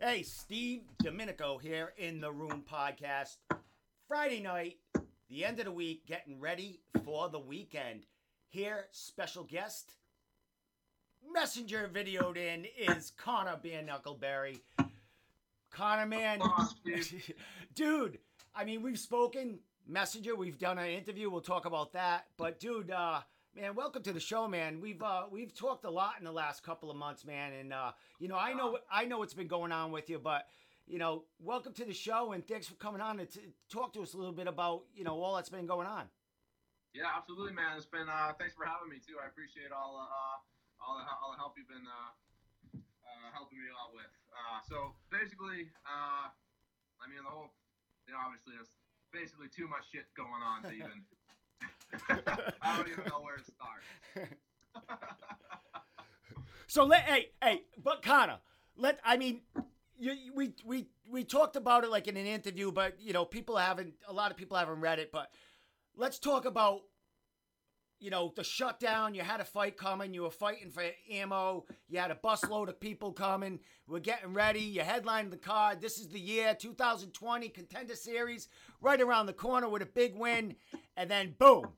Hey, Steve Domenico here in the Room podcast. Friday night, the end of the week, getting ready for the weekend. Here, special guest, messenger videoed in is Connor Bare Knuckle Barry. Connor, man, dude. I mean, we've spoken messenger. We've done an interview. We'll talk about that. But, dude, uh, man, welcome to the show, man. We've uh, we've talked a lot in the last couple of months, man. And uh, you know, I know I know what's been going on with you, but you know, welcome to the show and thanks for coming on to t- talk to us a little bit about you know all that's been going on. Yeah, absolutely, man. It's been uh, thanks for having me too. I appreciate all uh, all the all the help you've been uh, uh, helping me out with. Uh, so basically, uh, I mean, the whole, you know, obviously there's basically too much shit going on to even. I don't even know where to start. So let hey hey, but Connor, let I mean, you, we we we talked about it like in an interview, but you know, people haven't a lot of people haven't read it, but let's talk about you know the shutdown. You had a fight coming. You were fighting for ammo. You had a busload of people coming. We're getting ready. You headlined the card. This is the year 2020 Contender Series, right around the corner with a big win, and then boom,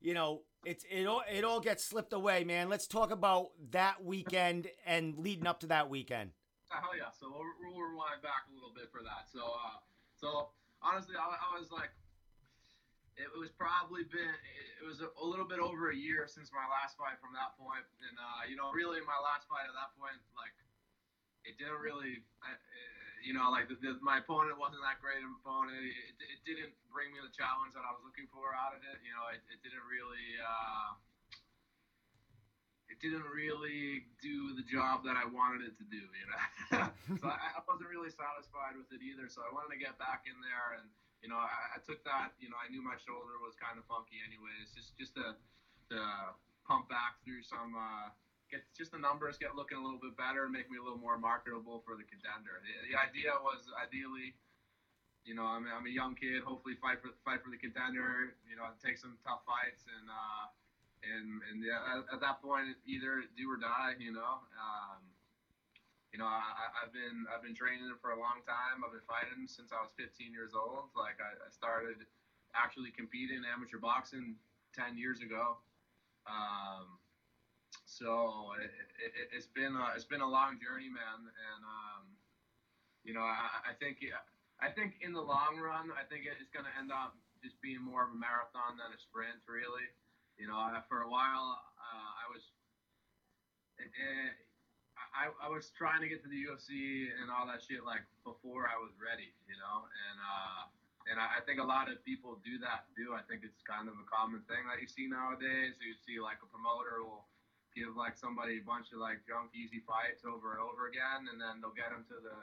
you know it's it all it all gets slipped away, man. Let's talk about that weekend and leading up to that weekend. Hell yeah! So we'll, we'll rewind back a little bit for that. So, uh, so honestly, I, I was like, it was probably been it was a, a, little bit over a year since my last fight from that point, and uh, you know, really my last fight at that point, like, it didn't really. I, you know, like the, the, my opponent wasn't that great an opponent. It, it, didn't bring me the challenge that I was looking for out of it. You know, it, it didn't really. Uh, it didn't really do the job that I wanted it to do, you know. so I, I, wasn't really satisfied with it either. So I wanted to get back in there, and you know, I, I took that. You know, I knew my shoulder was kind of funky, anyways. Just just to to pump back through some uh, get just the numbers get looking a little bit better, make me a little more marketable for the contender. The, the idea was ideally, you know, I'm, I'm a young kid. Hopefully, fight for fight for the contender. You know, take some tough fights and uh, and and yeah, at, at, that point, either do or die. You know. Um, you know, I, have been I've been training for a long time. I've been fighting since I was 15 years old. Like I, I started actually competing in amateur boxing 10 years ago. Um, so it, has it, been a, it's been a long journey, man, and um, you know I, I, think I think in the long run, I think it's going to end up just being more of a marathon than a sprint, really. You know, for a while uh, I was. It, it, I, I was trying to get to the UFC and all that shit like before I was ready, you know, and uh, and I, I think a lot of people do that too. I think it's kind of a common thing that you see nowadays. You see like a promoter will give like somebody a bunch of like junk easy fights over and over again, and then they'll get them to the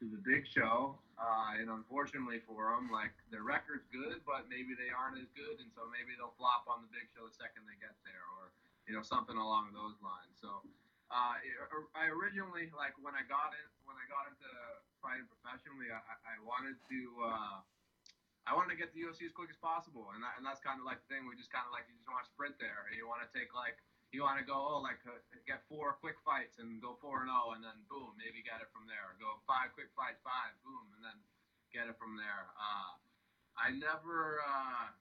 to the big show. Uh, and unfortunately for them, like their record's good, but maybe they aren't as good, and so maybe they'll flop on the big show the second they get there, or you know something along those lines. So. Uh, I originally like when I got in when I got into fighting professionally, I, I wanted to uh, I wanted to get the UFC as quick as possible, and that, and that's kind of like the thing. We just kind of like you just want to sprint there. You want to take like you want to go, oh, like uh, get four quick fights and go four and zero, oh, and then boom, maybe get it from there. Go five quick fights, five, boom, and then get it from there. Uh, I never. Uh,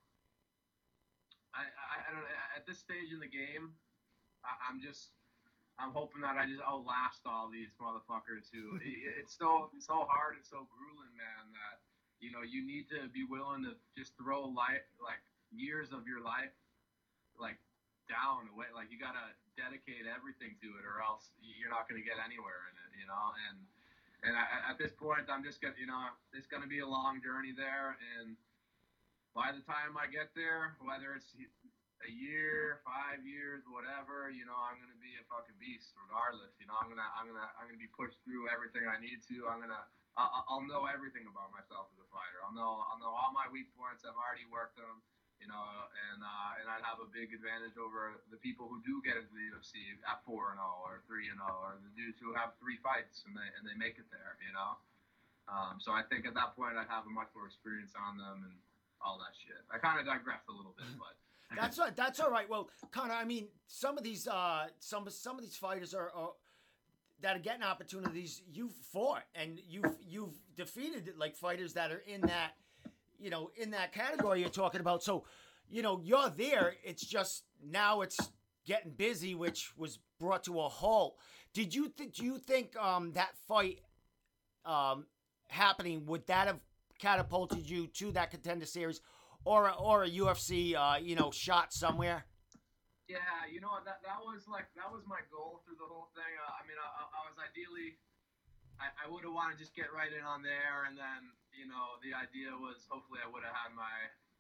I, I, I don't. At this stage in the game, I, I'm just. I'm hoping that I just outlast all these motherfuckers who it's so so hard and so grueling, man. That you know you need to be willing to just throw life like years of your life, like down away. Like you gotta dedicate everything to it, or else you're not gonna get anywhere in it. You know, and and I, at this point, I'm just gonna, you know, it's gonna be a long journey there, and by the time I get there, whether it's a year, five years, whatever, you know, I'm gonna be a fucking beast regardless. You know, I'm gonna, I'm gonna, I'm gonna be pushed through everything I need to. I'm gonna, I'll, I'll know everything about myself as a fighter. I'll know, I'll know all my weak points. I've already worked them you know, and uh, and I'd have a big advantage over the people who do get into the UFC at four and zero oh or three and zero, oh, or the dudes who have three fights and they and they make it there, you know. Um, so I think at that point I'd have a much more experience on them and all that shit. I kind of digressed a little bit, but. That's that's all right. Well, Connor, I mean, some of these uh, some some of these fighters are, are that are getting opportunities, you've fought and you've you've defeated like fighters that are in that, you know, in that category you're talking about. So, you know, you're there. It's just now it's getting busy, which was brought to a halt. Did you th- do you think um, that fight um, happening would that have catapulted you to that contender series, or a, or a UFC uh, you know shot somewhere? Yeah, you know that that was like that was my goal through the whole thing. Uh, I mean, I, I was ideally, I, I would have wanted to just get right in on there, and then you know the idea was hopefully I would have had my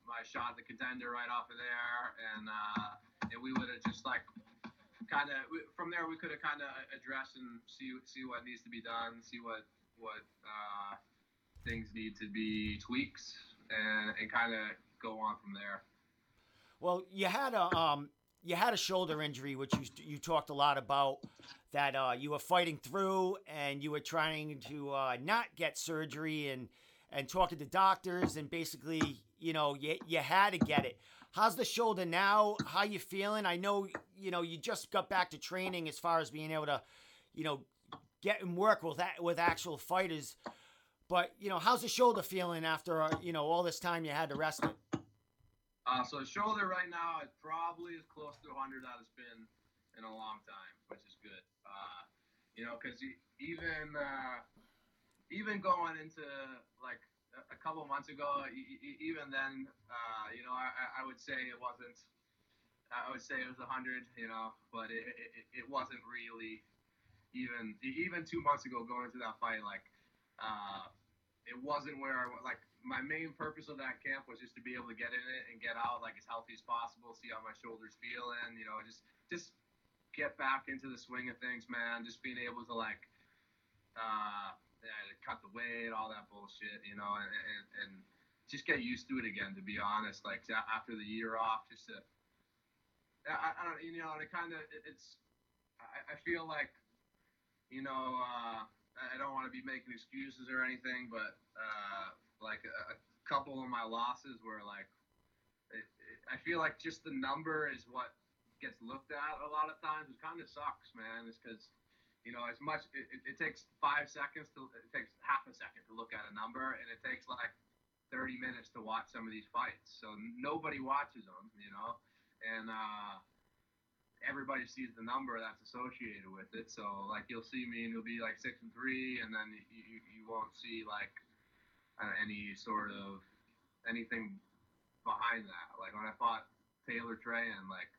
my shot at the contender right off of there, and uh, and we would have just like kind of from there we could have kind of addressed and see see what needs to be done, see what what uh, things need to be tweaks, and and kind of go on from there. Well, you had a um, you had a shoulder injury, which you you talked a lot about. That uh, you were fighting through, and you were trying to uh, not get surgery, and and talking to doctors, and basically, you know, you you had to get it. How's the shoulder now? How you feeling? I know you know you just got back to training as far as being able to, you know, get and work with that with actual fighters. But you know, how's the shoulder feeling after uh, you know all this time you had to rest it? Uh, so shoulder right now is probably as close to 100 as it's been in a long time, which is good. Uh, you know, because even uh, even going into like a couple months ago, even then, uh, you know, I, I would say it wasn't. I would say it was 100, you know, but it, it, it wasn't really even even two months ago going into that fight like uh, it wasn't where I was like my main purpose of that camp was just to be able to get in it and get out like as healthy as possible, see how my shoulders feeling, you know, just just get back into the swing of things, man. Just being able to like uh, cut the weight, all that bullshit, you know, and, and, and just get used to it again. To be honest, like after the year off, just to I, I don't you know, and it kind of it's I, I feel like you know. uh I don't want to be making excuses or anything, but uh, like a, a couple of my losses were like it, it, I feel like just the number is what gets looked at a lot of times. It kind of sucks, man. It's because you know as much it, it, takes five seconds to it takes half a second to look at a number, and it takes like 30 minutes to watch some of these fights. So nobody watches them, you know, and. uh everybody sees the number that's associated with it. So like you'll see me and it'll be like six and three, and then you, you won't see like uh, any sort of anything behind that. Like when I fought Taylor Trahan, like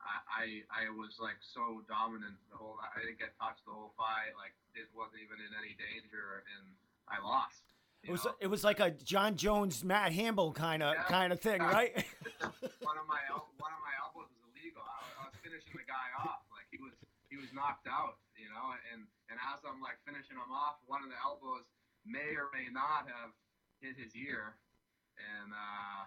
I, I I was like so dominant the whole. I didn't get touched the whole fight. Like it wasn't even in any danger, and I lost. It was know? it was like a Jon Jones, Matt Hamill kind of yeah. kind of thing, right? one of my one of my elbows was illegal. I, I was finishing the guy off like he was he was knocked out, you know, and and as I'm like finishing him off, one of the elbows may or may not have hit his ear, and uh,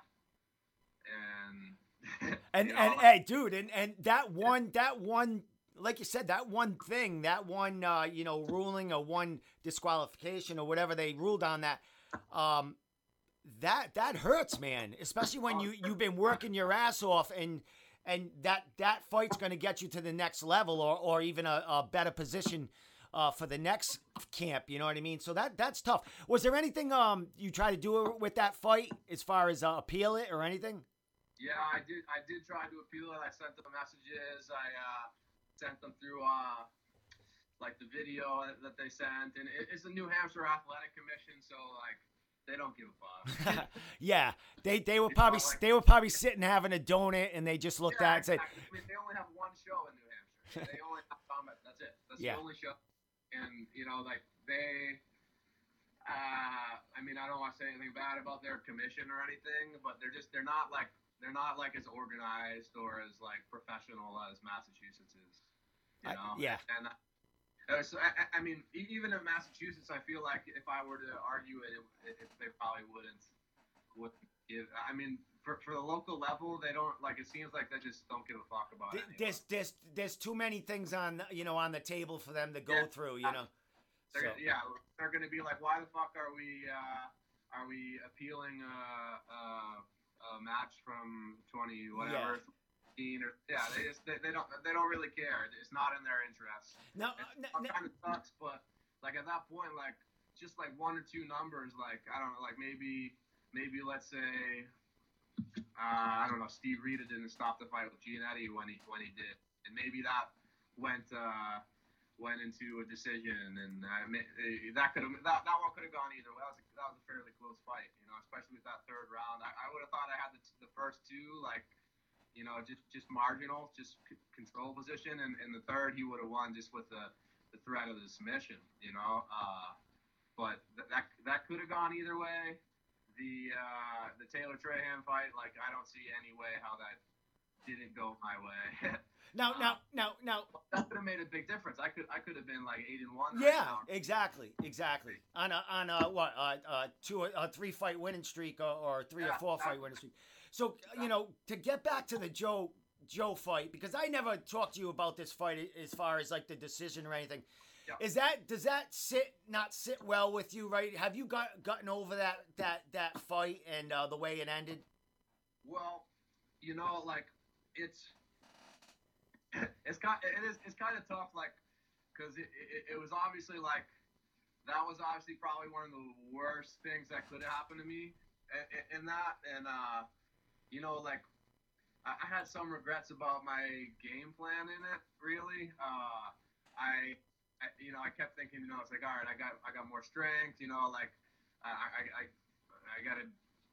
and and know, and hey, dude, and and that one that one like you said, that one thing, that one, uh, you know, ruling or one disqualification or whatever they ruled on that, um, that that hurts, man. Especially when you you've been working your ass off and and that that fight's going to get you to the next level or or even a, a better position uh, for the next camp. You know what I mean? So that that's tough. Was there anything um you try to do with that fight as far as uh, appeal it or anything? Yeah, I did. I did try to appeal it. I sent them messages. I uh, sent them through uh, like the video that they sent, and it's the New Hampshire Athletic Commission, so like they don't give a fuck. yeah, they they were probably like, they were probably sitting having a donut, and they just looked yeah, at it and said. I mean, they only have one show in New Hampshire. They only have. That's it. That's yeah. the only show and you know, like they. Uh, I mean, I don't want to say anything bad about their commission or anything, but they're just they're not like they're not like as organized or as like professional as Massachusetts is. You know? Uh, yeah. And uh, so I, I, mean, even in Massachusetts, I feel like if I were to argue it, it, it they probably wouldn't wouldn't give. I mean, for, for the local level, they don't like. It seems like they just don't give a fuck about it. There's there's there's too many things on you know on the table for them to go yeah. through. You know. They're, so. Yeah, they're going to be like, why the fuck are we uh, are we appealing a, a, a match from twenty whatever? or yeah, they just they, they don't they don't really care. It's not in their interest. No, it kind of sucks, but like at that point, like just like one or two numbers, like I don't know, like maybe maybe let's say uh, I don't know, Steve Rita didn't stop the fight with Giannetti when he when he did, and maybe that went uh, went into a decision, and uh, that could have that, that one could have gone either way. That was a, that was a fairly close fight, you know, especially with that third round. I, I would have thought I had the, the first two like you know, just just marginal, just control position, and in the third he would have won just with the, the threat of the submission, you know. Uh, but th- that that could have gone either way. The uh, the Taylor Trahan fight, like I don't see any way how that didn't go my way. now, now, now, now, that could have made a big difference. I could I could have been like eight and one. Yeah, exactly, exactly. On a on a what uh, uh two a three fight winning streak or, or three yeah, or four fight winning streak. So you know, to get back to the Joe Joe fight, because I never talked to you about this fight as far as like the decision or anything. Yeah. Is that does that sit not sit well with you? Right? Have you got gotten over that that that fight and uh, the way it ended? Well, you know, like it's it's kind it is it's kind of tough, like because it, it, it was obviously like that was obviously probably one of the worst things that could have happened to me in, in that and. uh you know, like I, I had some regrets about my game plan in it. Really, uh, I, I, you know, I kept thinking, you know, it's like, all right, I got, I got more strength. You know, like I, I, I, I got a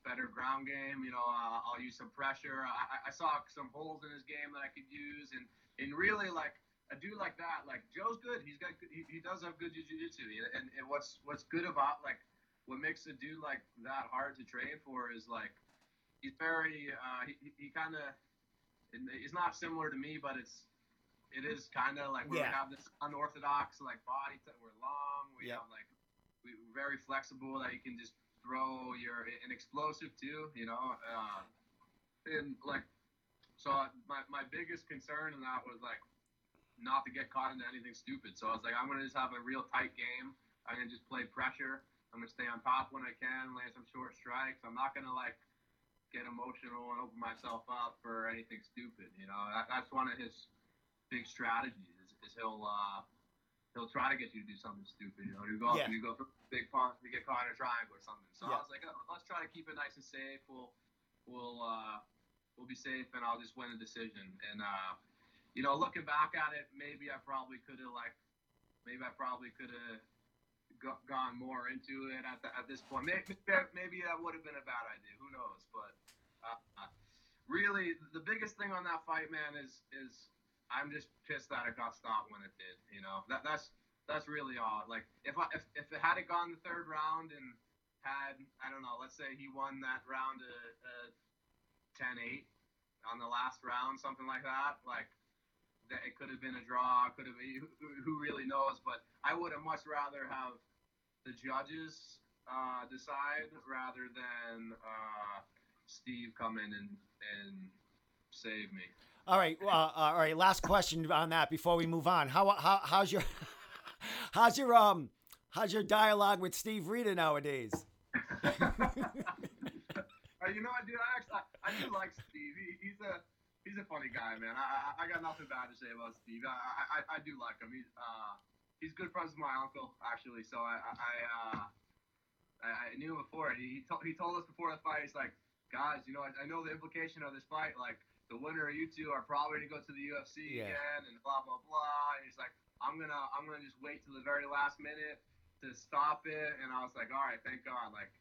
better ground game. You know, uh, I'll use some pressure. I, I saw some holes in his game that I could use, and and really like a dude like that, like Joe's good. He's got he, he does have good jiu-jitsu. And, and what's what's good about like what makes a dude like that hard to train for is like he's very uh, he, he kind of he's not similar to me, but it's it is kind of like where yeah. we have this unorthodox like body that we're long. We yeah. have like we, are very flexible that you can just throw. You're an explosive too, you know. Uh, and like so, my my biggest concern in that was like not to get caught into anything stupid. So I was like, I'm gonna just have a real tight game. I'm gonna just play pressure. I'm gonna stay on top when I can, land some short strikes. I'm not gonna like get emotional and open myself up for anything stupid. You know, that, that's one of his big strategies. Is, is he'll uh, he'll try to get you to do something stupid. You know, you go up yeah. you go for big punch, you get caught in a triangle or something. So yeah. I was like, oh, let's try to keep it nice and safe. We'll we'll uh, we'll be safe, and I'll just win a decision. And uh, you know, looking back at it, maybe I probably could have like, maybe I probably could have gone more into it at, the, at this point. Maybe, maybe that would have been a bad idea. Who knows? But uh, really, the biggest thing on that fight, man, is is I'm just pissed that it got stopped when it did. You know, that that's that's really all. Like if I if, if it had it gone the third round and had I don't know, let's say he won that round a, a 10-8 on the last round, something like that, like that it could have been a draw, could have been, who, who really knows, but I would have much rather have the judges uh, decide rather than uh, Steve come in and, and save me. All right, uh, all right. Last question on that before we move on. How, how how's your how's your um how's your dialogue with Steve Rita nowadays? uh, you know, I do. I actually, I, I do like Steve. He, he's a he's a funny guy, man. I, I, I got nothing bad to say about Steve. I, I, I do like him. He's uh, he's good friends with my uncle actually. So I I uh, I, knew him before. He he told he told us before the fight. He's like, guys, you know, I, I know the implication of this fight. Like the winner of you two are probably gonna go to the UFC yeah. again, and blah blah blah. And he's like, I'm gonna I'm gonna just wait till the very last minute to stop it. And I was like, all right, thank God. Like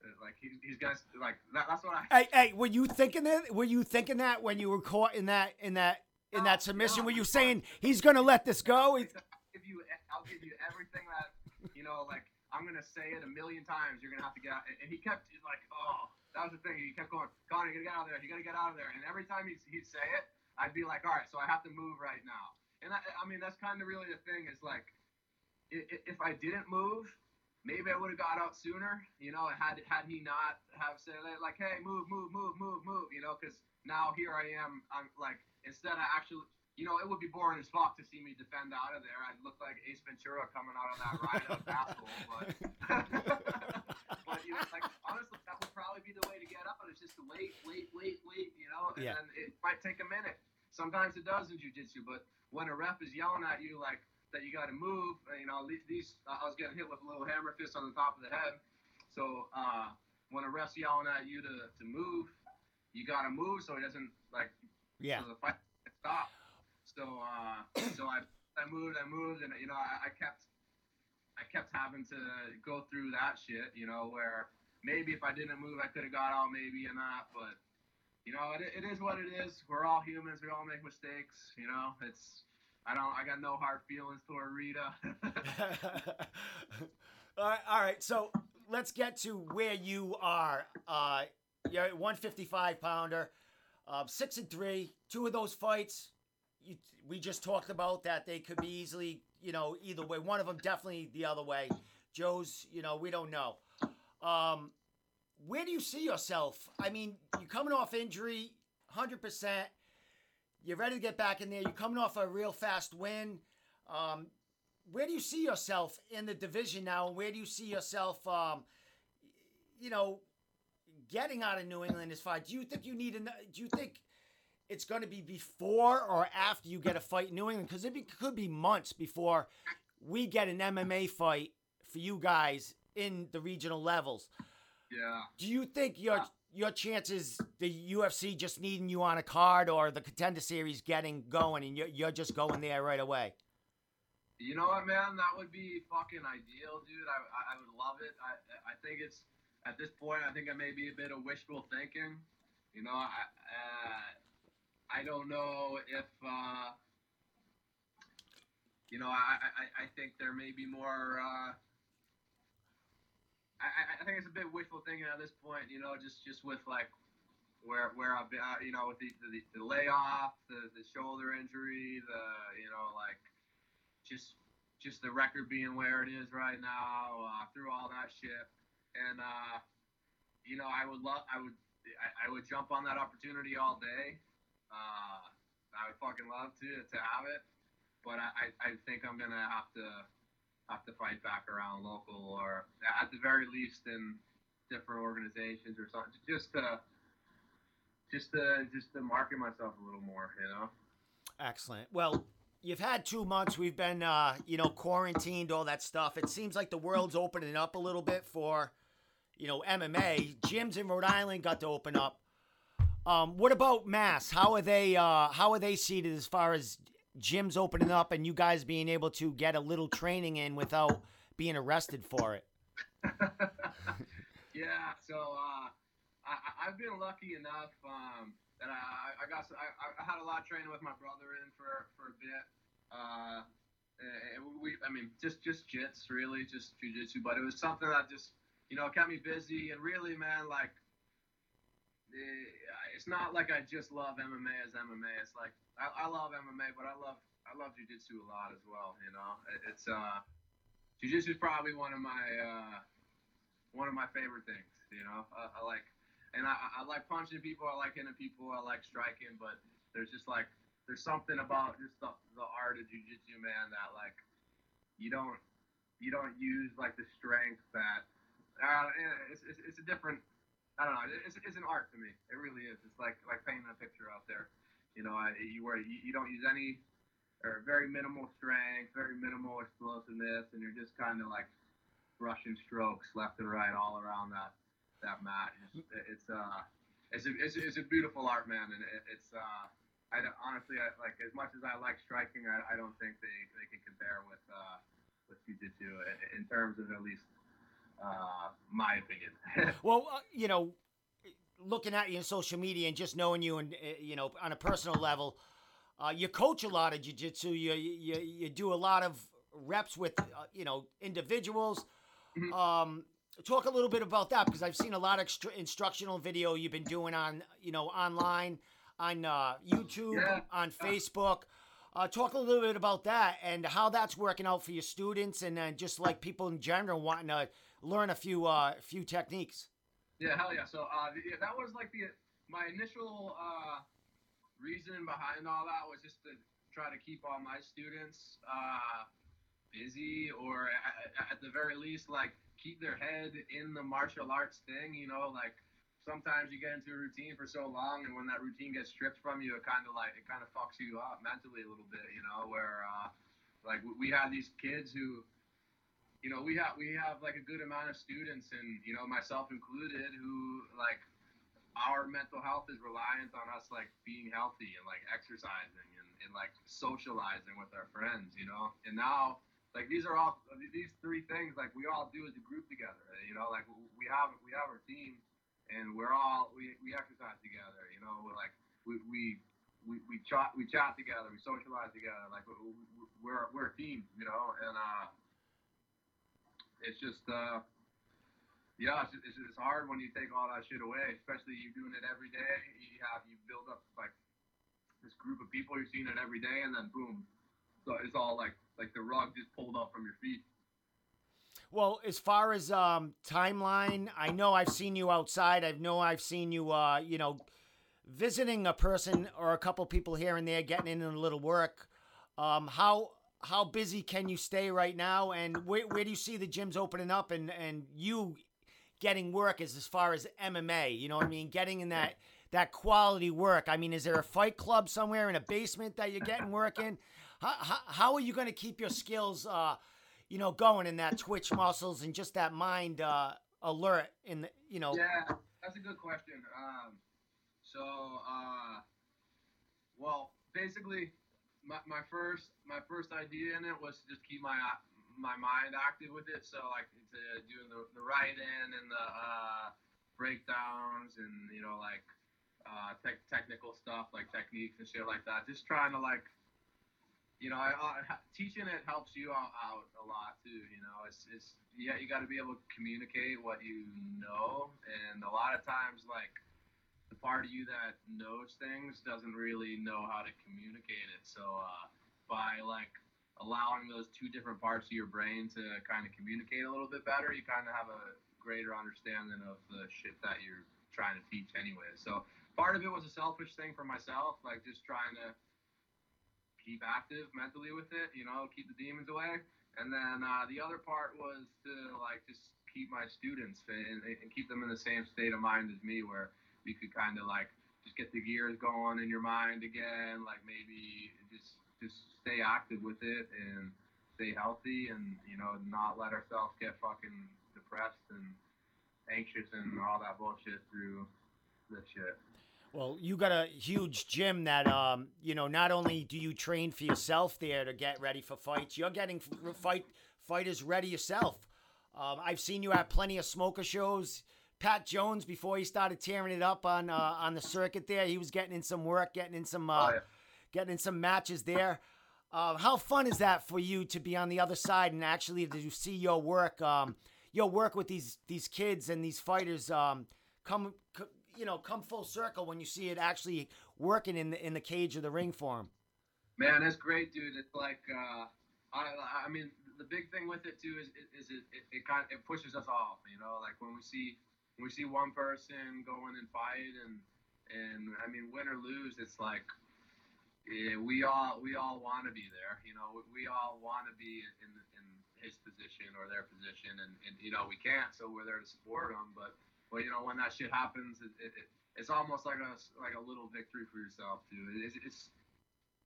uh, like he, he's got like that, that's what I. Hey, hey, were you thinking that? Were you thinking that when you were caught in that in that in no, that oh, submission? No, were you saying he's gonna let this go? I'll give you, I'll give you everything that you know. Like I'm gonna say it a million times. You're gonna have to get out. And he kept he's like, oh, that was the thing. He kept going, Connor, you gotta get out of there. You gotta get out of there. And every time he'd, he'd say it, I'd be like, all right, so I have to move right now. And I, I mean, that's kind of really the thing. Is like, if I didn't move maybe I would have got out sooner. You know, had had he not have said like, "Hey, move, move, move, move, move," you know, because now here I am. I'm like, instead of actually, you know, it would be boring as fuck to see me defend out of there. I'd look like Ace Ventura coming out of that ride of asshole. But but you know, like honestly, that would probably be the way to get out. It's just to wait, wait, wait, wait. You know, and Yeah. then it might take a minute. Sometimes it does in jujitsu, but when a ref is yelling at you like that, you got to move. uh, You know, these- these I was getting hit with a little hammer fist on the top of the head. So uh, when a ref's yelling at you to, to move, you got to move so he doesn't like Yeah. so the fight stopped. So uh, so I I moved, I moved, and you know I, I kept I kept having to go through that shit. You know where maybe if I didn't move, I could have got out, maybe or not. But you know it, it is what it is. We're all humans. We all make mistakes. You know it's I don't I got no hard feelings toward Rita. all right, all right. So let's get to where you are. Uh, you're a 155 pounder, um, six and three. Two of those fights, you, we just talked about that they could be easily, you know, either way. One of them definitely the other way. Joe's, you know, we don't know. Um, where do you see yourself? I mean, you're coming off injury, hundred percent. You're ready to get back in there. You're coming off a real fast win. Um, where do you see yourself in the division now? And where do you see yourself, um, you know, getting out of New England as far? Do you think you need? An, do you think it's going to be before or after you get a fight in New England? Because it be, could be months before we get an MMA fight for you guys in the regional levels. yeah. Do you think your your chances the UFC just needing you on a card or the contender series getting going and you're, you're just going there right away? You know what, man? That would be fucking ideal, dude. I, I, I would love it. I, I think it's at this point. I think it may be a bit of wishful thinking. You know, I, uh, I don't know if, uh, you know, I, I, I think there may be more. Uh, I, I- think it's a bit wishful thinking at this point. You know, just just with like where where I've been, uh, you know, with the the, the layoff, the, the shoulder injury, the you know like just just the record being where it is right now uh, through all that shit and uh, you know I would love I would I, I would jump on that opportunity all day uh, I would fucking love to to have it but I, I, I think I'm gonna have to have to fight back around local or at the very least in different organizations or something just to just to just to market myself a little more you know Excellent. Well, you've had two months. We've been, uh, you know, quarantined, all that stuff. It seems like the world's opening up a little bit for, you know, MMA. Gyms in Rhode Island got to open up. Um, what about Mass? How are they? Uh, how are they seated as far as gyms opening up and you guys being able to get a little training in without being arrested for it? yeah, so uh, I, I've been lucky enough um, that I, I got I, I had a lot of training with my brother in for, for a bit. Uh, we, I mean, just just jits really, just jujitsu, but it was something that just you know kept me busy and really, man, like. eh, It's not like I just love MMA as MMA. It's like I, I love MMA, but I love I love jujitsu a lot as well. You know, It- it's uh, jujitsu is probably one of my uh, one of my favorite things. You know, I, I like, and I, I like punching people. I like hitting people. I like striking. But there's just like there's something about just the, the art of jujitsu, man, that like you don't you don't use like the strength that uh, it's, it's, it's a different. I don't know. It's, it's an art to me. It really is. It's like like painting a picture out there. You know, I, you where you, you don't use any or very minimal strength, very minimal explosiveness, and you're just kind of like brushing strokes left and right all around that that mat. It's, it's uh, it's a, it's, it's a beautiful art, man, and it, it's uh, I honestly I, like as much as I like striking, I, I don't think they, they can compare with uh, with jiu-jitsu in- in terms of at least uh, my opinion. Well, uh, you know, looking at you in social media and just knowing you and uh, you know on a personal level, uh, you coach a lot of jujitsu. You, you you do a lot of reps with uh, you know individuals. Mhm. Um, talk a little bit about that because I've seen a lot of extr- instructional video you've been doing on you know online, on uh, YouTube, Yeah. on Facebook. Uh, talk a little bit about that and how that's working out for your students and uh, just like people in general wanting to learn a few uh, few techniques. Yeah, hell yeah. So uh, yeah, that was like the my initial uh, reason behind all that was just to try to keep all my students uh, busy, or at, at the very least, like keep their head in the martial arts thing. You know, like sometimes you get into a routine for so long, and when that routine gets stripped from you, it kind of like it kind of fucks you up mentally a little bit. You know, where uh, like we had these kids who you know, we have we have like a good amount of students, and you know, myself included, who like our mental health is reliant on us like being healthy and like exercising and, and like socializing with our friends, you know. And now, like these are all these three things like we all do as a group together, you know. Like we have we have our team, and we're all we, we exercise together, you know. We're like we we we, we chat we chat together, we socialize together, like we're we're a team, you know, and uh, it's just uh, yeah, it's, it's, it's hard when you take all that shit away, especially you doing it every day. You have you build up like this group of people you're seeing it every day, and then boom, so it's all like like the rug just pulled up from your feet. Well, as far as um, timeline, I know I've seen you outside. I know I've seen you, uh, you know, visiting a person or a couple people here and there, getting in a little work. Um, how how busy can you stay right now, and where, where do you see the gyms opening up, and and you getting work as as far as MMA? You know what I mean? Getting in that that quality work. I mean, is there a fight club somewhere in a basement that you're getting work in? How, how, how are you going to keep your skills, uh, you know, going in that twitch muscles and just that mind uh, alert in the, you know? Yeah, that's a good question. Um, so, uh, well, basically, my, my first my first idea in it was to just keep my my mind active with it. So like to doing the, the writing and the uh, breakdowns and you know like uh, te- technical stuff like techniques and shit like that. Just trying to like you know, I, I, teaching it helps you out, out, a lot too. You know, it's it's yeah, you got to be able to communicate what you know, and a lot of times like part of you that knows things doesn't really know how to communicate it. So uh, by like allowing those two different parts of your brain to kind of communicate a little bit better, you kind of have a greater understanding of the shit that you're trying to teach anyway. So part of it was a selfish thing for myself, like just trying to keep active mentally with it, you know, keep the demons away. And then uh, the other part was to like just keep my students and, and keep them in the same state of mind as me, where you could kind of like just get the gears going in your mind again, like maybe just just stay active with it and stay healthy and you know not let ourselves get fucking depressed and anxious and all that bullshit through this shit. Well, you got a huge gym that, um, you know, not only do you train for yourself there to get ready for fights, you're getting fight fighters ready yourself. Um, I've seen you at plenty of smoker shows. Pat Jones before he started tearing it up on uh, on the circuit there. He was getting in some work, getting in some uh, oh, yeah. getting in some matches there. Uh, how fun is that for you to be on the other side and actually to see your work, um, your work with these these kids and these fighters um, come, you know, come full circle when you see it actually working in the in the cage of the ring for them. Man, that's great, dude. It's like, uh, I, I mean, the big thing with it too is, is it, it, it kind of, it pushes us off. You know, like when we see we see one person go in and fight and and I mean win or lose, it's like yeah, we all we all want to be there. You know, we all want to be in in his position or their position, and, and you know we can't, so we're there to support them. But well, you know when that shit happens, it, it, it's almost like a like a little victory for yourself too. It's, it's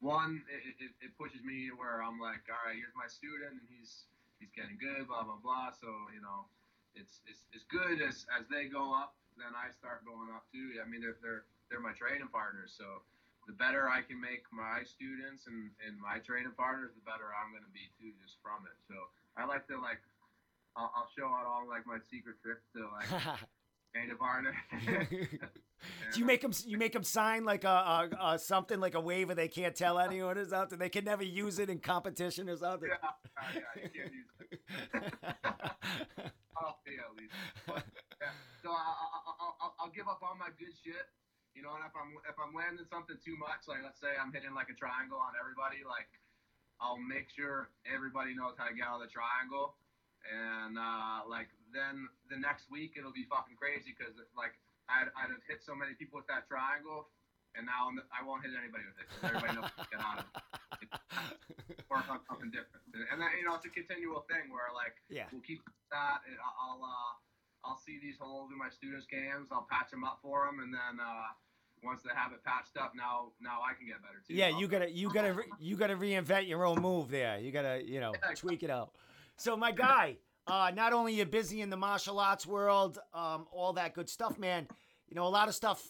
one, it, it, it pushes me where I'm like, all right, here's my student, and he's he's getting good, blah blah blah. So you know, it's it's as good as as they go up, then I start going up too. I mean, they're they're they're my training partners, so the better I can make my students and, and my training partners, the better I'm going to be too, just from it. So I like to like, I'll, I'll show out all like my secret tricks to like train a partner. Do you make them? You make them sign like a, a, a, something like a waiver they can't tell anyone or something. They can never use it in competition or something. Yeah, yeah, you can't use it. Oh yeah, at least. But, yeah. So I, I, I, will give up all my good shit. You know, and if I'm if I'm landing something too much, like let's say I'm hitting like a triangle on everybody, like I'll make sure everybody knows how to get out of the triangle, and uh, like then the next week it'll be fucking crazy because like I'd, I'd have hit so many people with that triangle, and now I won't hit anybody with it because everybody knows get out of it. work on something different. And then you know it's a continual thing where like Yeah. we'll keep that. And I'll uh, I'll see these holes in my students' games. I'll patch them up for them, and then uh, once they have it patched up, now now I can get better too. Yeah, you gotta you gotta re- you gotta reinvent your own move there. You gotta you know Yeah, tweak it out. So my guy, uh, not only you're busy in the martial arts world, um, all that good stuff, man. You know a lot of stuff.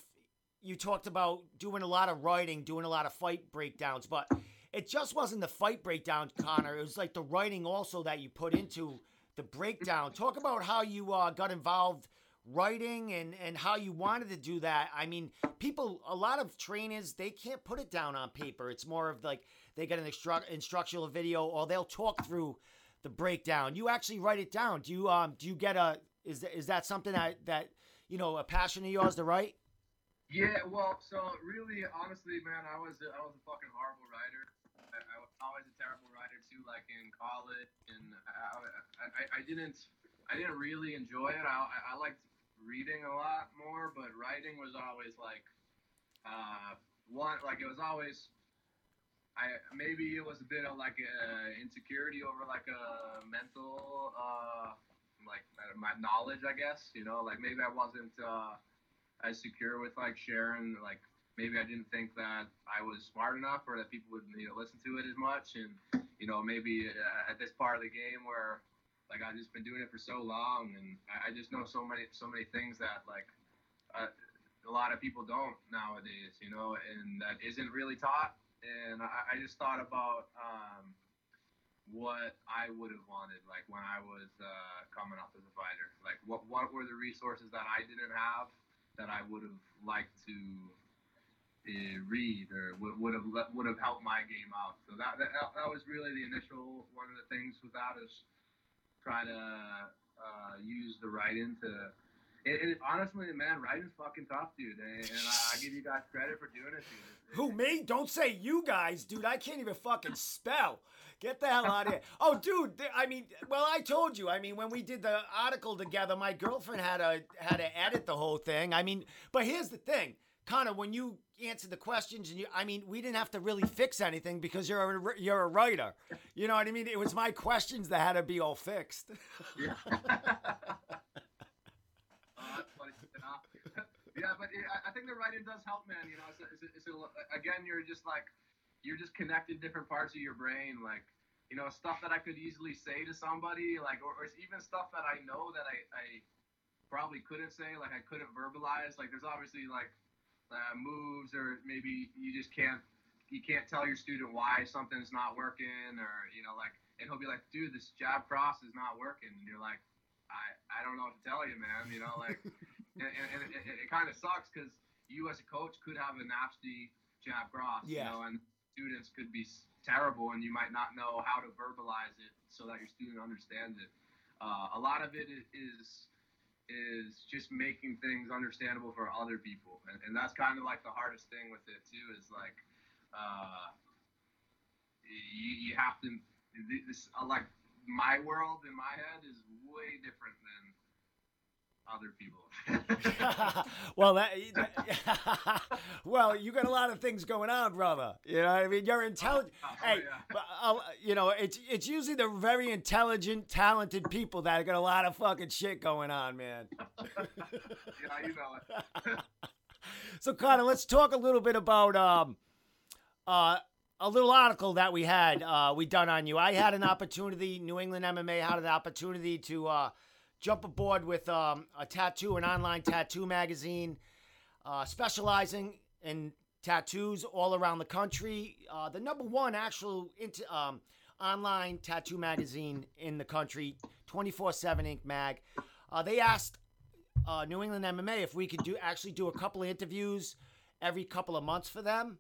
You talked about doing a lot of writing, doing a lot of fight breakdowns, but it just wasn't the fight breakdown, Connor. It was like the writing also that you put into the breakdown. Talk about how you uh, got involved writing and and how you wanted to do that. I mean, people, a lot of trainers, they can't put it down on paper. It's more of like they get an instru- instructional video or they'll talk through the breakdown. You actually write it down. Do you um do you get a is that, is that something that that you know a passion of yours to write? Yeah, well, so really, honestly, man, I was a, I was a fucking horrible writer. I, I was always a terrible writer too, like in college, and I, I, I, didn't I didn't really enjoy it. I, I, I liked reading a lot more, but writing was always like uh, one like it was always. I maybe it was a bit of like a insecurity over like a mental uh, like my knowledge, I guess. You know, like maybe I wasn't. Uh, as secure with like sharing like maybe I didn't think that I was smart enough or that people would you know listen to it as much and you know maybe uh, at this part of the game where like I've just been doing it for so long and I, just know so many so many things that like uh, a lot of people don't nowadays you know and that isn't really taught and I, I just thought about um, what I would have wanted like when I was uh, coming up as a fighter like what what were the resources that I didn't have that I would have liked to uh, read or would, would have would have helped my game out. So that, that that was really the initial one of the things with that is try to uh, use the writing to. And, and honestly, man, writing's fucking tough, dude. And, and I, I give you guys credit for doing it, dude. It- Who me? Don't say you guys, dude. I can't even fucking spell. Get the hell out of here. Oh, dude. I mean, well, I told you. I mean, when we did the article together, my girlfriend had to had to edit the whole thing. I mean, but here's the thing, Connor. When you answered the questions, and you, I mean, we didn't have to really fix anything because you're a, you're a writer. You know what I mean? It was my questions that had to be all fixed. Yeah. Yeah. but it, I- I think the writing does help, man. You know, it's, a, it's, a, it's a, again, you're just like you're just connecting different parts of your brain, like you know, stuff that I could easily say to somebody, like or, or even stuff that I know that I, I probably couldn't say, like I couldn't verbalize. Like there's obviously like uh, moves, or maybe you just can't you can't tell your student why something's not working, or you know, like and he'll be like, dude, this jab cross is not working, and you're like. I, I don't know what to tell you, man. You know, like, and, and, and it, it, kind of sucks because you as a coach could have a nasty jab cross, Yeah. you know, and students could be terrible, and you might not know how to verbalize it so that your student understands it. Uh, a lot of it is is is just making things understandable for other people, and, and that's kind of like the hardest thing with it too. Is like, uh, you, you have to this uh, like my world in my head is way different than other people. well, that, well, you got a lot of things going on, brother. You know, what I mean, you're intelligent. Oh, hey, yeah. but, uh, you know, it's it's usually the very intelligent, talented people that got a lot of fucking shit going on, man. yeah, you know it. So, Connor, let's talk a little bit about um, uh, a little article that we had uh, we done on you. I had an opportunity. New England MMA had an opportunity to uh, jump aboard with um, a tattoo, an online tattoo magazine, uh, specializing in tattoos all around the country. Uh, the number one actual int- um, online tattoo magazine in the country, 24/7 Ink Mag. Uh, they asked uh, New England MMA if we could do actually do a couple of interviews every couple of months for them,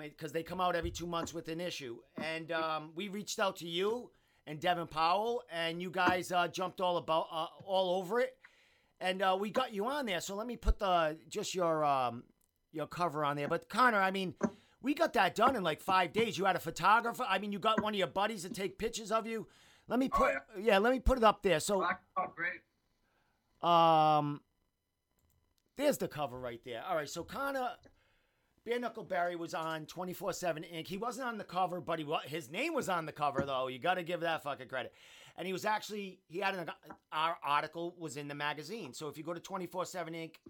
because they come out every two months with an issue. And um, we reached out to you and Devin Powell, and you guys uh, jumped all about uh, all over it, and uh, we got you on there. So let me put the just your um, your cover on there. But Connor, I mean. We got that done in like five days. You had a photographer. I mean, you got one of your buddies to take pictures of you. Let me Oh, put, yeah, let me put it up there. So, oh, great. um, there's the cover right there. All right, so Connor, Bare Knuckle Barry was on 24 7 Ink. He wasn't on the cover, but he wa- his name was on the cover, though. You got to give that fucking credit. And he was actually, he had an, our article was in the magazine. So if you go to 24 7 Ink.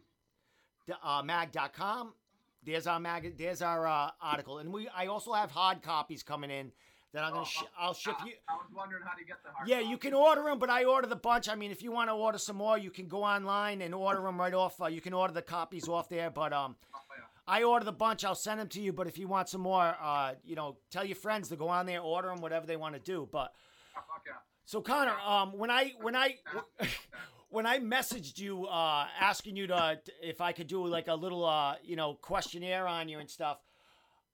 Uh, mag.com, there's our mag, there's our uh, article. And we, I also have hard copies coming in that I'm going Oh, to, sh- I'll ship you. I was wondering how to get the hard Yeah, copy. you can order them, but I ordered a bunch. I mean, if you want to order some more, you can go online and order them right off. Uh, you can order the copies off there, but um, Oh. I ordered a bunch. I'll send them to you. But if you want some more, uh, you know, tell your friends to go on there, order them, whatever they want to do. But Oh, so Connor, um, when I when I when I messaged you uh, asking you to if I could do like a little uh, you know questionnaire on you and stuff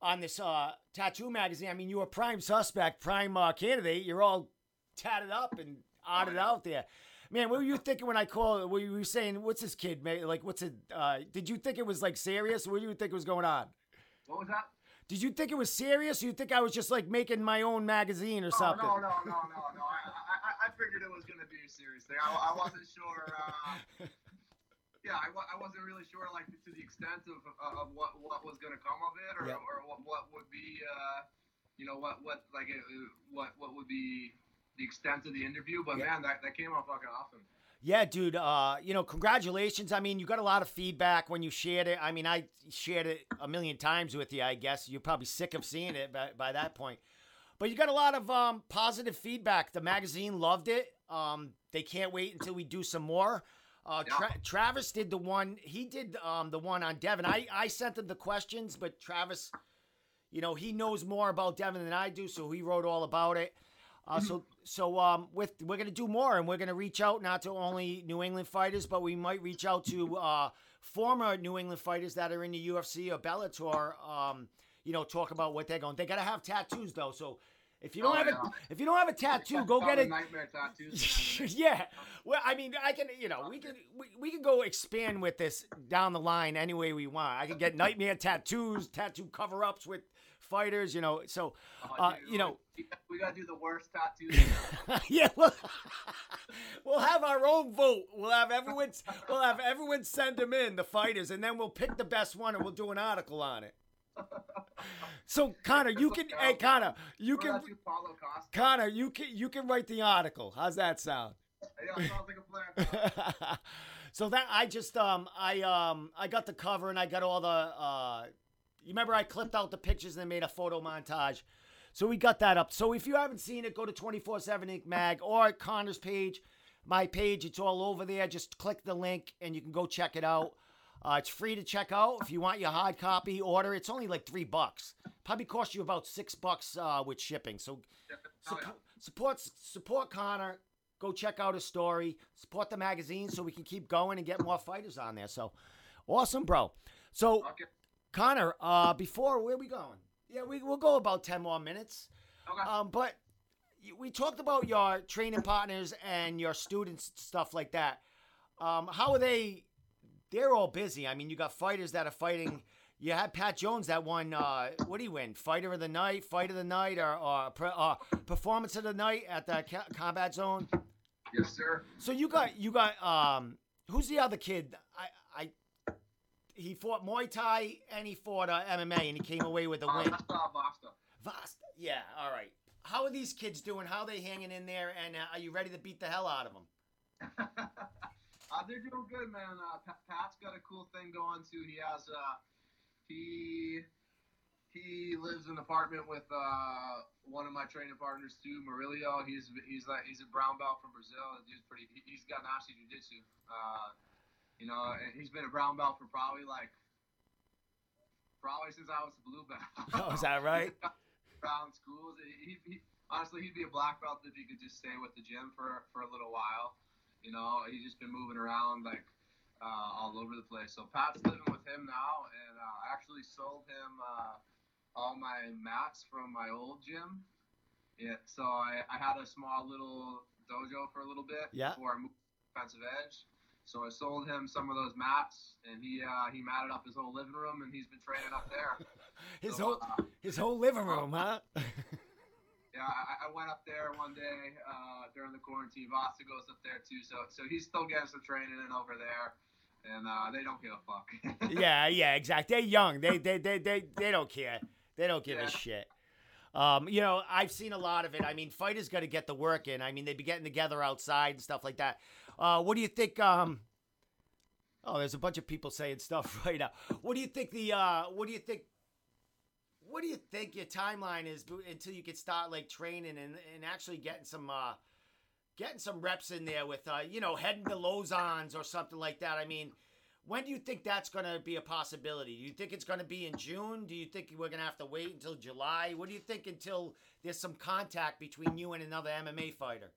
on this uh, tattoo magazine, I mean you were a prime suspect, prime uh, candidate. You're all tatted up and otted out there. Man, what were you thinking when I called? Were you saying, "What's this kid? man? Like, what's it?" Uh, did you think it was like serious? What do you think was going on? What was that? Did you think it was serious? Or you think I was just like making my own magazine or Oh, something? no, no, no, no, no. I, I, I figured it was going to be a serious thing. I, I wasn't sure. Uh, yeah, I, I wasn't really sure, like, to the extent of, of what, what was going to come of it, or, Yeah. or what, what would be, uh, you know, what, what, like, uh, what, what would be the extent of the interview. But Yeah. man, that, that came out fucking awesome. Yeah, dude. Uh, you know, congratulations. I mean, you got a lot of feedback when you shared it. I mean, I shared it a million times with you. I guess you're probably sick of seeing it by, by that point. But you got a lot of um, positive feedback. The magazine loved it. Um, they can't wait until we do some more. Uh, Tra- Travis did the one. He did um, the one on Devin. I I sent him the questions, but Travis, you know, he knows more about Devin than I do, so he wrote all about it. Uh, so so um with we're gonna do more and we're gonna reach out not to only New England fighters but we might reach out to uh former New England fighters that are in the UFC or Bellator um you know talk about what they're going they gotta have tattoos though so if you don't Oh, have yeah. a if you don't have a tattoo go get it Nightmare tattoos. yeah well I mean I can you know we can we, we can go expand with this down the line any way we want I can get nightmare tattoos tattoo cover ups with fighters you know so Oh, uh, you know we, we got to do the worst tattoos. yeah, we'll, we'll have our own vote. We'll have everyone. We'll have everyone send them in the fighters, and then we'll pick the best one, and we'll do an article on it. So Connor, you can. Hey Connor, you can. not too Paulo Costa. Connor, you can. You can write the article. How's that sound? Yeah, sounds like a plan. so that I just um I um I got the cover and I got all the uh you remember I clipped out the pictures and made a photo montage. So we got that up. So if you haven't seen it, go to 24/7 Ink Mag or Connor's page, my page. It's all over there. Just click the link and you can go check it out. Uh, it's free to check out. If you want your hard copy, order. It's only like three bucks. Probably cost you about six bucks uh, with shipping. So support, support Connor. Go check out his story. Support the magazine so we can keep going and get more fighters on there. So awesome, bro. So. Connor, uh, before where we going? Yeah, we we'll go about ten more minutes. Okay. Um, but we talked about your training partners and your students, stuff like that. Um, how are they? They're all busy. I mean, you got fighters that are fighting. You had Pat Jones that won. Uh, what did he win? Fighter of the night, fight of the night, or, or uh, performance of the night at the ca- combat zone. yes, sir. So you got you got um who's the other kid? I he fought Muay Thai and he fought uh, MMA and he came away with a Uh, win. uh, Vasta. Vasta. Yeah, all right. How are these kids doing? How are they hanging in there? And uh, are you ready to beat the hell out of them? uh, they're doing good, man. Uh, Pat, Pat's got a cool thing going too. He has uh, he he lives in an apartment with uh, one of my training partners too, Murillo. He's he's like he's a brown belt from Brazil. He's pretty. He, he's got nasty jiu-jitsu. You know, and he's been a brown belt for probably like probably since I was a blue belt. Oh, is that right? Brown schools. He, he, honestly, he'd be a black belt if he could just stay with the gym for for a little while. You know, he's just been moving around like uh, all over the place. So Pat's living with him now, and uh, I actually sold him uh, all my mats from my old gym. Yeah, so I, I had a small little dojo for a little bit Yeah. before I moved to defensive edge. So I sold him some of those mats, and he uh, he matted up his whole living room, and he's been training up there. His So, whole uh, his whole living room, huh? Yeah, I, I went up there one day uh, during the quarantine. Vasa goes up there too, so so he's still getting some training in over there. and uh, they don't give a fuck. yeah, yeah, exactly. They're young. They they they they, they don't care. They don't give Yeah. a shit. Um, you know, I've seen a lot of it. I mean, fighters got to get the work in. I mean, they be getting together outside and stuff like that. Uh, what do you think? Um, oh, there's a bunch of people saying stuff right now. What do you think the? Uh, what do you think? What do you think your timeline is until you can start like training and, and actually getting some uh, getting some reps in there with uh, you know heading to Lauzon's or something like that? I mean, when do you think that's going to be a possibility? Do you think it's going to be in June? Do you think we're going to have to wait until July? What do you think until there's some contact between you and another MMA fighter?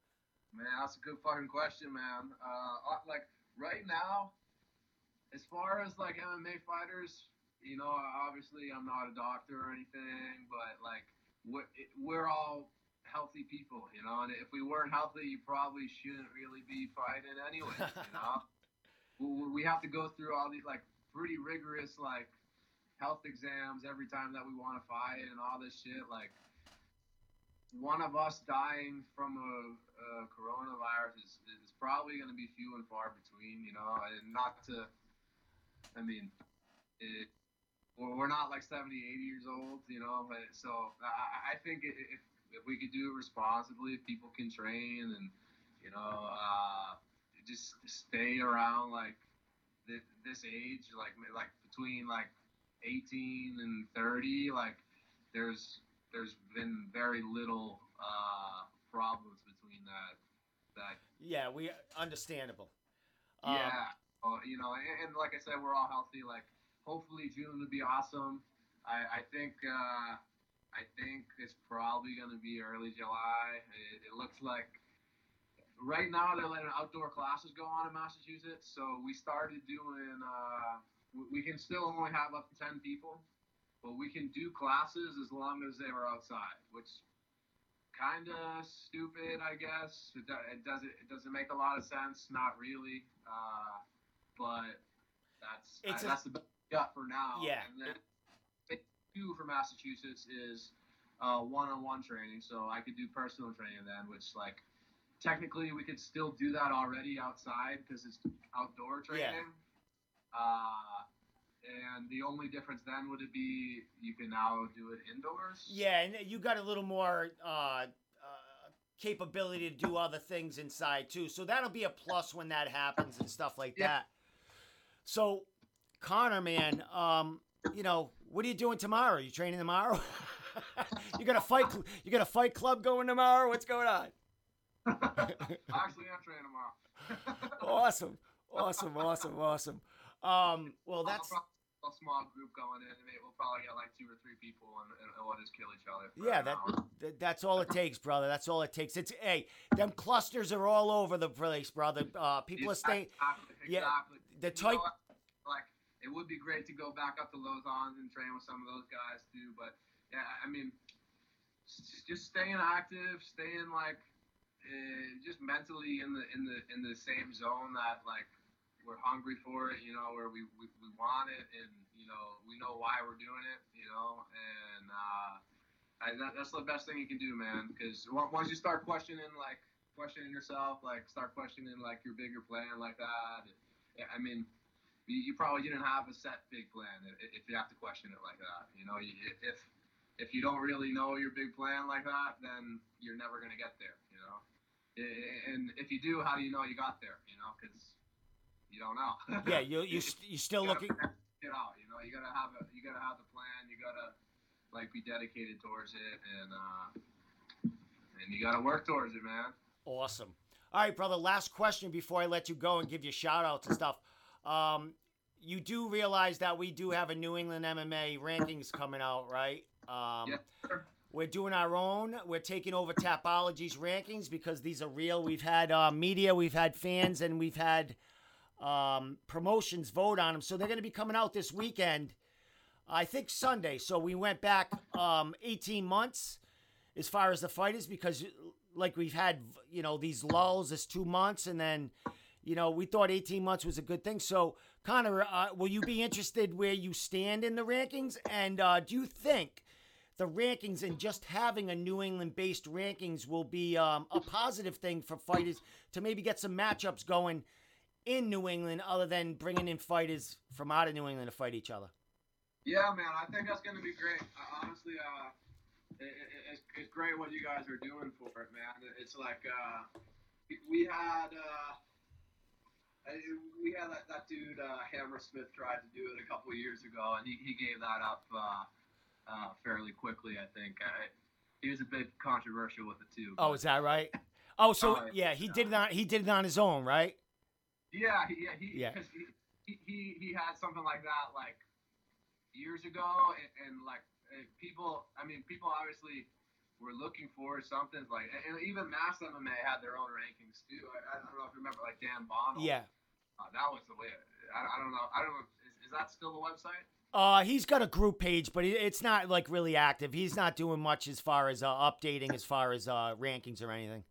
Man, that's a good fucking question, man. Uh, uh, like right now, as far as like MMA fighters, you know, obviously I'm not a doctor or anything, but like we're, we're all healthy people, you know. And if we weren't healthy, you probably shouldn't really be fighting anyway, you know. we we have to go through all these like pretty rigorous like health exams every time that we want to fight and all this shit, like one of us dying from a, a coronavirus is, is probably going to be few and far between, you know, and not to, I mean, it, we're not like 70, 80 years old, you know, but so I, I think if, if we could do it responsibly, if people can train and, you know, uh, just stay around like this age, like, like between like 18 and 30, like there's, there's been very little uh, problems between that. That Yeah, we understandable. Um, yeah, uh, you know, and, and like I said, we're all healthy. Like hopefully June would be awesome. I, I think uh, I think it's probably going to be early July. It, it looks like right now they're letting outdoor classes go on in Massachusetts. So we started doing. Uh, we- we can still only have up to ten people, but we can do classes as long as they were outside, which kind of stupid, I guess. It, do- it doesn't it doesn't make a lot of sense. Not really, uh, but that's uh, a- that's the got for now. Yeah. And then two for Massachusetts is uh, one-on-one training, so I could do personal training then, which like technically we could still do that already outside because it's outdoor Yeah. training. Uh, and the only difference then would it be you can now do it indoors. Yeah, and you got a little more uh, uh, capability to do other things inside too. So that'll be a plus when that happens and stuff like Yeah. that. So, Connor, man, um, you know, what are you doing tomorrow? Are you training tomorrow? you got a fight? You got a fight club going tomorrow? What's going on? Actually, I'm training tomorrow. Awesome, awesome, awesome, awesome. Um, well, that's I'll probably have a small group going in, and we'll probably get like two or three people, and, and we'll just kill each other. Yeah, that, that that's all it takes, brother. That's all it takes. It's hey, them clusters are all over the place, brother. Uh, people are staying. Exactly, yeah. The type. like it would be great to go back up to Lauzon and train with some of those guys too. But yeah, I mean, just staying active, staying like uh, just mentally in the in the in the same zone that like we're hungry for it. You know, where we we, we want it, and you know we know why we're doing it. You know, and uh, I, that, that's the best thing you can do, man. Because once you start questioning like questioning yourself, like start questioning like your bigger plan like that. yeah, I mean, you, probably didn't have a set big plan if you have to question it like that. You know, if if you don't really know your big plan like that, then you're never gonna get there. You know, and if you do, how do you know you got there? You know, because you don't know. Yeah, you you you still You looking. it out. You know, you gotta have a you gotta have the plan. You gotta like be dedicated towards it, and uh, and you gotta work towards it, man. Awesome. All right, brother. Last question before I let you go and give you shout outs and stuff. Um, you do realize that we do have a New England MMA rankings coming out, right? Um, Yeah, sure. We're doing our own. We're taking over Tapology's rankings because these are real. We've had uh, media, we've had fans, and we've had um, promotions vote on them. So they're going to be coming out this weekend. I think Sunday. So we went back um, 18 months as far as the fighters because, like, we've had, you know, these lulls as two months, and then, you know, we thought 18 months was a good thing. So, Connor, uh, will you be interested where you stand in the rankings? And uh, do you think the rankings and just having a New England based rankings will be um, a positive thing for fighters to maybe get some matchups going in New England other than bringing in fighters from out of New England to fight each other? Yeah, man, I think that's gonna be great. Uh, honestly, uh, it, it, it's, it's great what you guys are doing for it, man. It's like uh, we had uh, we had that, that dude uh, Hammersmith tried to do it a couple years ago, and he, he gave that up uh, uh, fairly quickly. I think I, he was a bit controversial with it too. Oh, is that right? Oh, so Oh, yeah, he yeah. did it on he did it on his own, right? Yeah, he, yeah, he, Yeah. Cause he, he, he, he had something like that like years ago, and, and like people, I mean, people obviously were looking for something like, and even Mass MMA had their own rankings too. I, I don't know if you remember, like Dan Bonnell. Yeah. uh, that was the way. I, I don't know. I don't know. Is, is that still the website? Uh, he's got a group page, but it's not like really active. He's not doing much as far as uh, updating, as far as uh, rankings or anything.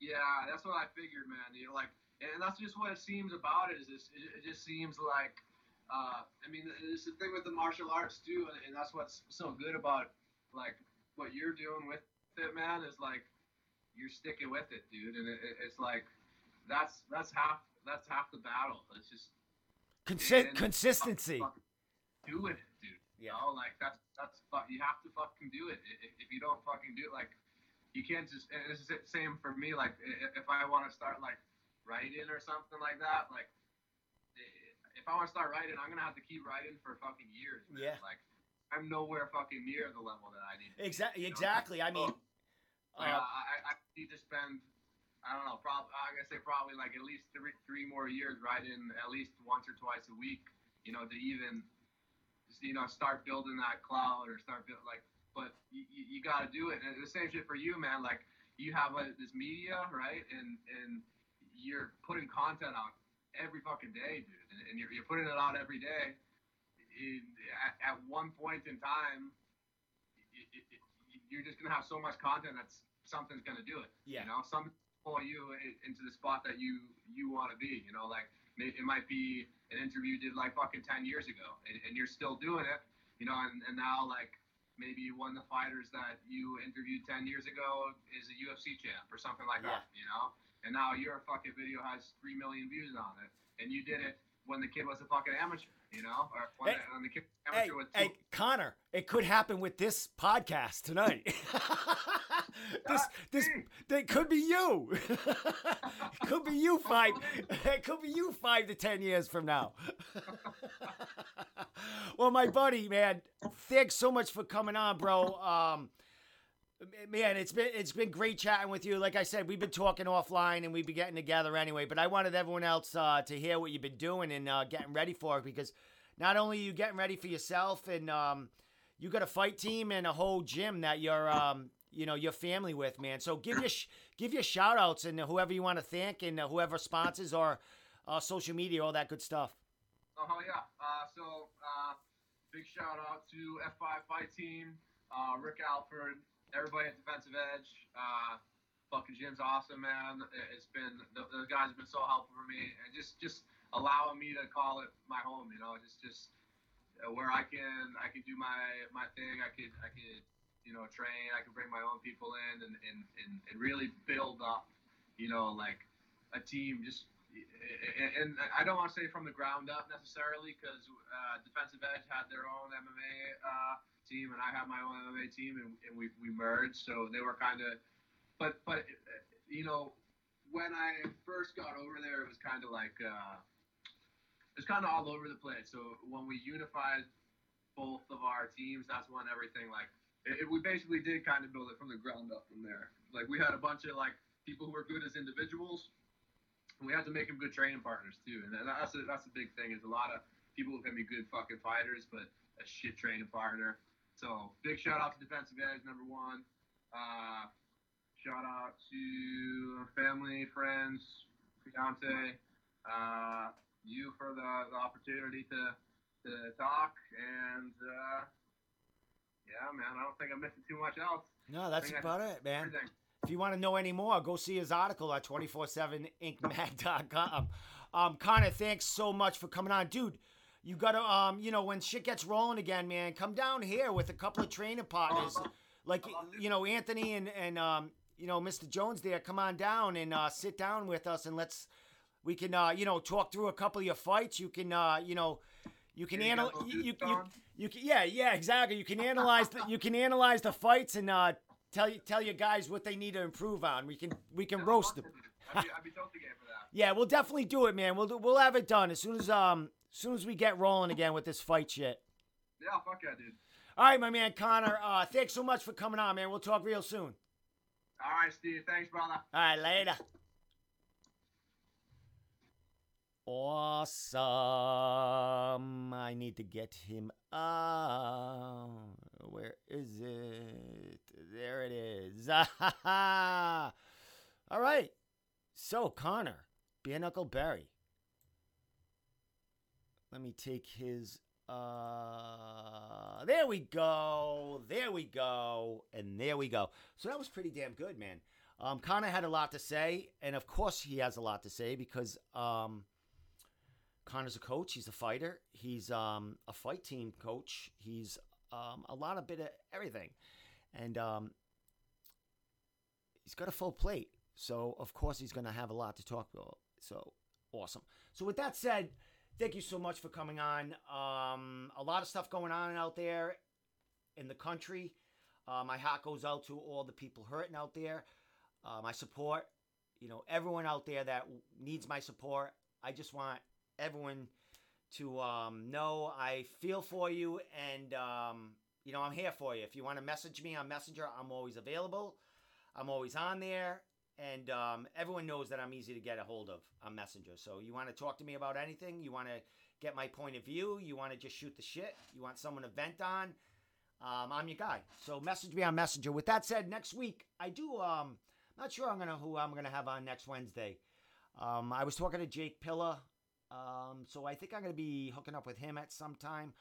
Yeah, that's what I figured, man. You know, like, and that's just what it seems about it. Is this, it, just seems like, uh, I mean, it's the thing with the martial arts too, and, and that's what's so good about like what you're doing with it, man. Is like you're sticking with it, dude, and it, it, it's like that's that's half that's half the battle. It's just Consi- consistency. doing it, dude. Yeah. You know, like that's that's you have to fucking do it. If you don't fucking do it, like you can't just. And it's the same for me. Like if I want to start like writing or something like that, like if I want to start writing, I'm gonna have to keep writing for fucking years. Man. Yeah. Like I'm nowhere fucking near the level that I need. Exactly. you know? Exactly. I mean, Like, uh, I, I, I need to spend. I don't know. Probably I'm gonna say probably like at least three three more years writing at least once or twice a week. You know, to even just you know start building that cloud or start build like. But you, you, you got to do it. And the same shit for you, man. Like you have uh this media, right? And and you're putting content out every fucking day, dude. And, and you're, you're putting it out every day. In, at, at one point in time, y- y- y- you're just gonna have so much content that's something's gonna do it. Yeah. You know, some pull you into the spot that you you want to be. You know, like it might be an interview you did like fucking ten years ago, and, and you're still doing it. You know, and, and now like maybe one of the fighters that you interviewed ten years ago is a UFC champ or something like Yeah. that. You know, and now your fucking video has three million views on it, and you did it when the kid was a fucking amateur. You know, or when, Hey, the, when the kid was hey, amateur with two hey, Connor, it could happen with this podcast tonight. this, this, that could be you. it could be you five. It could be you five to ten years from now. well, my buddy, man, thanks so much for coming on, bro. Um, man, it's been it's been great chatting with you. Like I said, we've been talking offline and we've been getting together anyway. But I wanted everyone else uh, to hear what you've been doing and uh, getting ready for it because not only are you getting ready for yourself and um, you got a fight team and a whole gym that you're um, you know your family with, man. So give your sh- give your shout outs and whoever you want to thank and whoever sponsors or uh, social media, all that good stuff. Oh yeah. Uh, so uh, big shout out to F5 Fight Team, uh, Rick Alford, everybody at Defensive Edge. Uh, fucking gym's awesome, man. It- It's been the guys have been so helpful for me, and just just allowing me to call it my home. You know, just just uh, where I can I can do my my thing. I could I could you know train. I could bring my own people in and and, and, and really build up. You know, like a team just and- I don't want to say from the ground up necessarily because uh, Defensive Edge had their own MMA uh, team and I had my own MMA team and, and we, we merged so they were kind of but but you know when I first got over there it was kind of like uh, it was kind of all over the place. So when we unified both of our teams that's when everything like it, it- we basically did kind of build it from the ground up from there. Like we had a bunch of like people who were good as individuals and we have to make them good training partners too. And that's a, that's a big thing. Is a lot of people who can be good fucking fighters, but a shit training partner. So big shout out to Defensive Edge number one. Uh, shout out to family, friends, fiance, uh, you for the, the opportunity to to talk. And uh, yeah, man, I don't think I'm missing too much else. No, that's I- about it, man. Everything. If you want to know any more, go see his article at 247inkmag.com. Um, Connor, thanks so much for coming on. Dude, you got to, um, you know, when shit gets rolling again, man, come down here with a couple of training partners. Like, you know, Anthony and, and um, you know, Mr. Jones there, come on down and uh, sit down with us and let's We can, uh, you know, talk through a couple of your fights. You can, uh, you know, you can analyze. You, you, you, you can, yeah, yeah, exactly. You can analyze. The, you can analyze the fights and uh, tell you tell your guys what they need to improve on. We can we can Yeah, roast them. I'd be, I'd be totally game for that. Yeah, we'll definitely do it, man. We'll do, we'll have it done as soon as um as soon as we get rolling again with this fight shit. Yeah, fuck yeah, dude. All right, my man Connor. Uh, thanks so much for coming on, man. We'll talk real soon. All right, Steve. Thanks, brother. All right, later. Awesome. I need to get him. Uh, where is it? There it is. All right. So, Connor, Bare Knuckle Barry. Let me take his. Uh, there we go. There we go. And there we go. So that was pretty damn good, man. Um, Connor had a lot to say, and of course he has a lot to say because um, Connor's a coach. He's a fighter. He's um, a fight team coach. He's um, a lot of bit of everything, and um, he's got a full plate. So of course he's going to have a lot to talk about. So awesome. So with that said, thank you so much for coming on. Um, a lot of stuff going on out there in the country. Uh, my heart goes out to all the people hurting out there. Uh, my support, you know, everyone out there that needs my support. I just want everyone to um, know I feel for you and, um, you know, I'm here for you. If you want to message me on Messenger, I'm always available. I'm always on there. And um, everyone knows that I'm easy to get a hold of on Messenger. So you want to talk to me about anything? You want to get my point of view? You want to just shoot the shit? You want someone to vent on? Um, I'm your guy. So message me on Messenger. With that said, next week I do. Um, not sure I'm gonna who I'm gonna have on next Wednesday. Um, I was talking to Jake Pilla, um, so I think I'm gonna be hooking up with him at some time.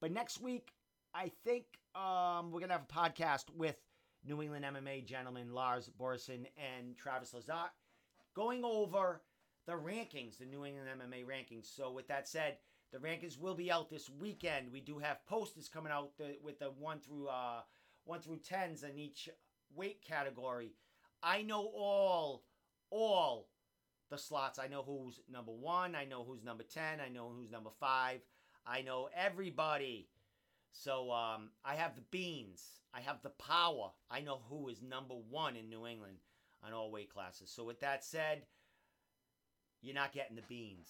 But next week, I think um, we're gonna have a podcast with New England MMA gentleman Lars Borison and Travis Lazat, going over the rankings, the New England MMA rankings. So with that said, the rankings will be out this weekend. We do have posters coming out the, with the one through uh, one through tens in each weight category. I know all all the slots. I know who's number one. I know who's number ten. I know who's number five. I know everybody. So um, I have the beans. I have the power. I know who is number one in New England on all weight classes. So with that said, you're not getting the beans.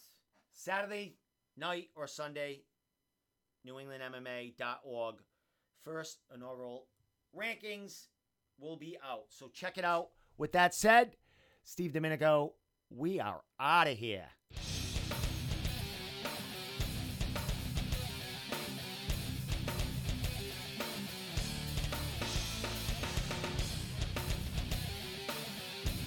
Saturday night or Sunday, NewEnglandMMA.org. First inaugural rankings will be out. So check it out. With that said, Steve Domenico, we are out of here.